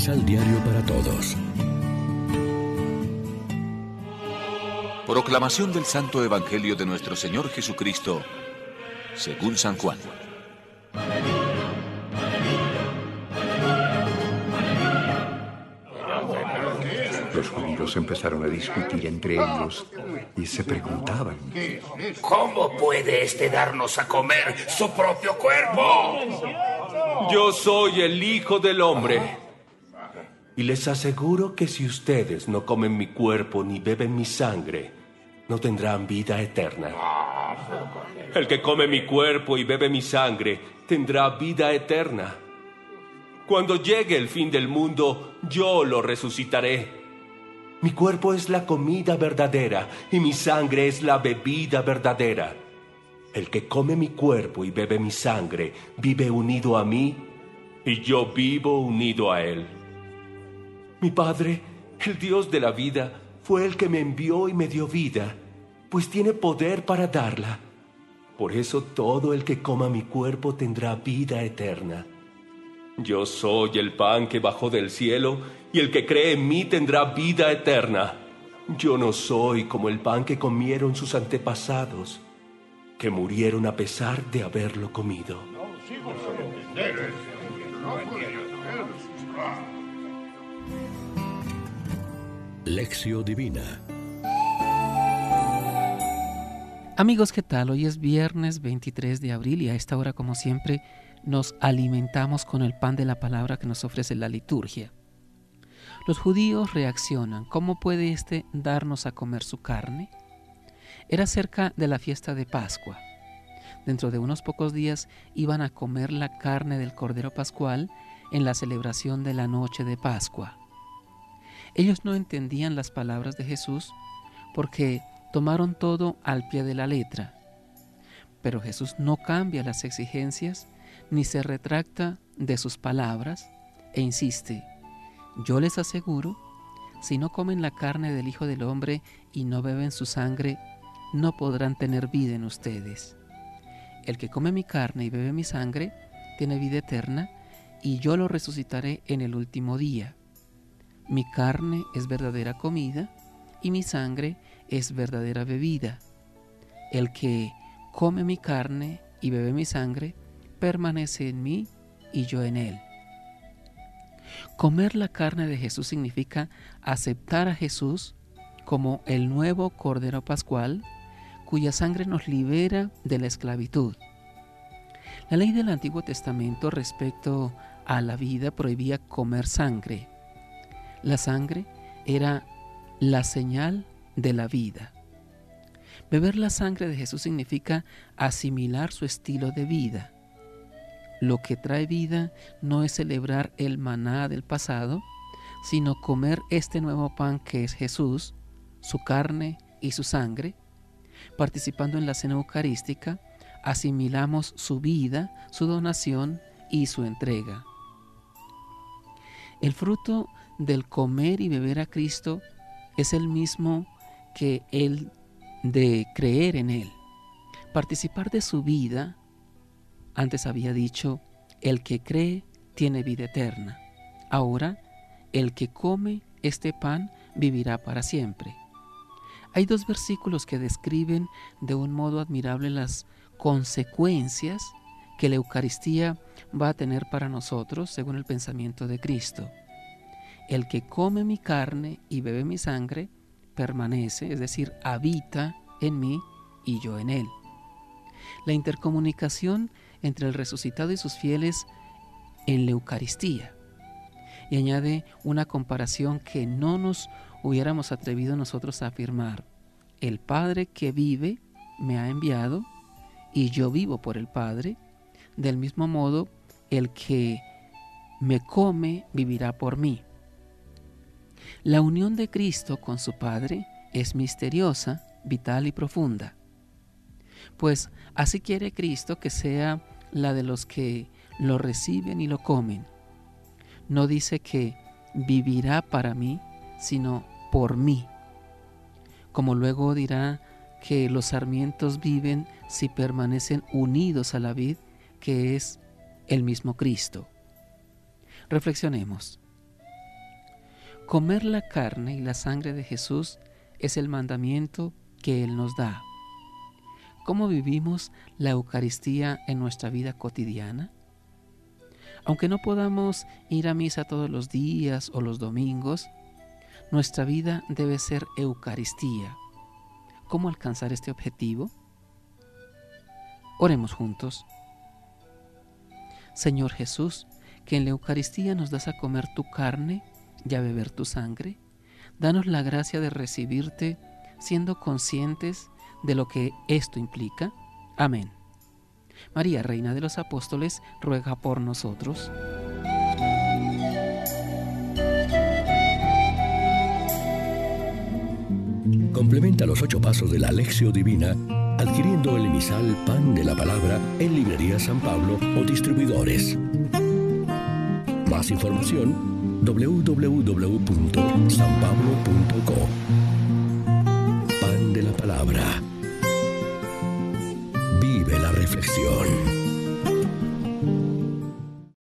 Misal Diario para Todos. Proclamación del Santo Evangelio de nuestro Señor Jesucristo, según San Juan. Los judíos empezaron a discutir entre ellos y se preguntaban, ¿cómo puede este darnos a comer su propio cuerpo? Yo soy el Hijo del Hombre. Y les aseguro que si ustedes no comen mi cuerpo ni beben mi sangre, no tendrán vida eterna. El que come mi cuerpo y bebe mi sangre tendrá vida eterna. Cuando llegue el fin del mundo, yo lo resucitaré. Mi cuerpo es la comida verdadera y mi sangre es la bebida verdadera. El que come mi cuerpo y bebe mi sangre vive unido a mí y yo vivo unido a él. Mi Padre, el Dios de la vida, fue el que me envió y me dio vida, pues tiene poder para darla. Por eso todo el que coma mi cuerpo tendrá vida eterna. Yo soy el pan que bajó del cielo, y el que cree en mí tendrá vida eterna. Yo no soy como el pan que comieron sus antepasados, que murieron a pesar de haberlo comido. Lección Divina Amigos, ¿qué tal? Hoy es viernes 23 de abril y a esta hora, como siempre, nos alimentamos con el pan de la palabra que nos ofrece la liturgia. Los judíos reaccionan. ¿Cómo puede éste darnos a comer su carne? Era cerca de la fiesta de Pascua. Dentro de unos pocos días iban a comer la carne del Cordero Pascual en la celebración de la noche de Pascua. Ellos no entendían las palabras de Jesús porque tomaron todo al pie de la letra. Pero Jesús no cambia las exigencias ni se retracta de sus palabras e insiste, yo les aseguro, si no comen la carne del Hijo del Hombre y no beben su sangre, no podrán tener vida en ustedes. El que come mi carne y bebe mi sangre, tiene vida eterna, y yo lo resucitaré en el último día. Mi carne es verdadera comida, y mi sangre es verdadera bebida. El que come mi carne y bebe mi sangre, permanece en mí y yo en él. Comer la carne de Jesús significa aceptar a Jesús como el nuevo Cordero Pascual, cuya sangre nos libera de la esclavitud. La ley del Antiguo Testamento respecto a la vida prohibía comer sangre. La sangre era la señal de la vida. Beber la sangre de Jesús significa asimilar su estilo de vida. Lo que trae vida no es celebrar el maná del pasado, sino comer este nuevo pan que es Jesús, su carne y su sangre. Participando en la cena eucarística, asimilamos su vida, su donación y su entrega. El fruto del comer y beber a Cristo es el mismo que el de creer en Él. Participar de su vida antes había dicho, el que cree tiene vida eterna. Ahora, el que come este pan vivirá para siempre. Hay dos versículos que describen de un modo admirable las consecuencias que la Eucaristía va a tener para nosotros según el pensamiento de Cristo. El que come mi carne y bebe mi sangre permanece, es decir, habita en mí y yo en él. La intercomunicación entre el resucitado y sus fieles en la Eucaristía. Y añade una comparación que no nos hubiéramos atrevido nosotros a afirmar. El Padre que vive me ha enviado y yo vivo por el Padre. Del mismo modo, el que me come vivirá por mí. La unión de Cristo con su Padre es misteriosa, vital y profunda. Pues así quiere Cristo que sea la de los que lo reciben y lo comen. No dice que vivirá para mí, sino por mí. Como luego dirá que los sarmientos viven si permanecen unidos a la vid, que es el mismo Cristo. Reflexionemos. Comer la carne y la sangre de Jesús es el mandamiento que Él nos da. ¿Cómo vivimos la Eucaristía en nuestra vida cotidiana? Aunque no podamos ir a misa todos los días o los domingos, nuestra vida debe ser Eucaristía. ¿Cómo alcanzar este objetivo? Oremos juntos. Señor Jesús, que en la Eucaristía nos das a comer tu carne y a beber tu sangre, danos la gracia de recibirte siendo conscientes de lo que esto implica. Amén. María, Reina de los Apóstoles, ruega por nosotros. Complementa los ocho pasos de la Alexio Divina adquiriendo el emisal Pan de la Palabra en Librería San Pablo o distribuidores. Más información www.sanpablo.co Pan de la Palabra. Vive la reflexión.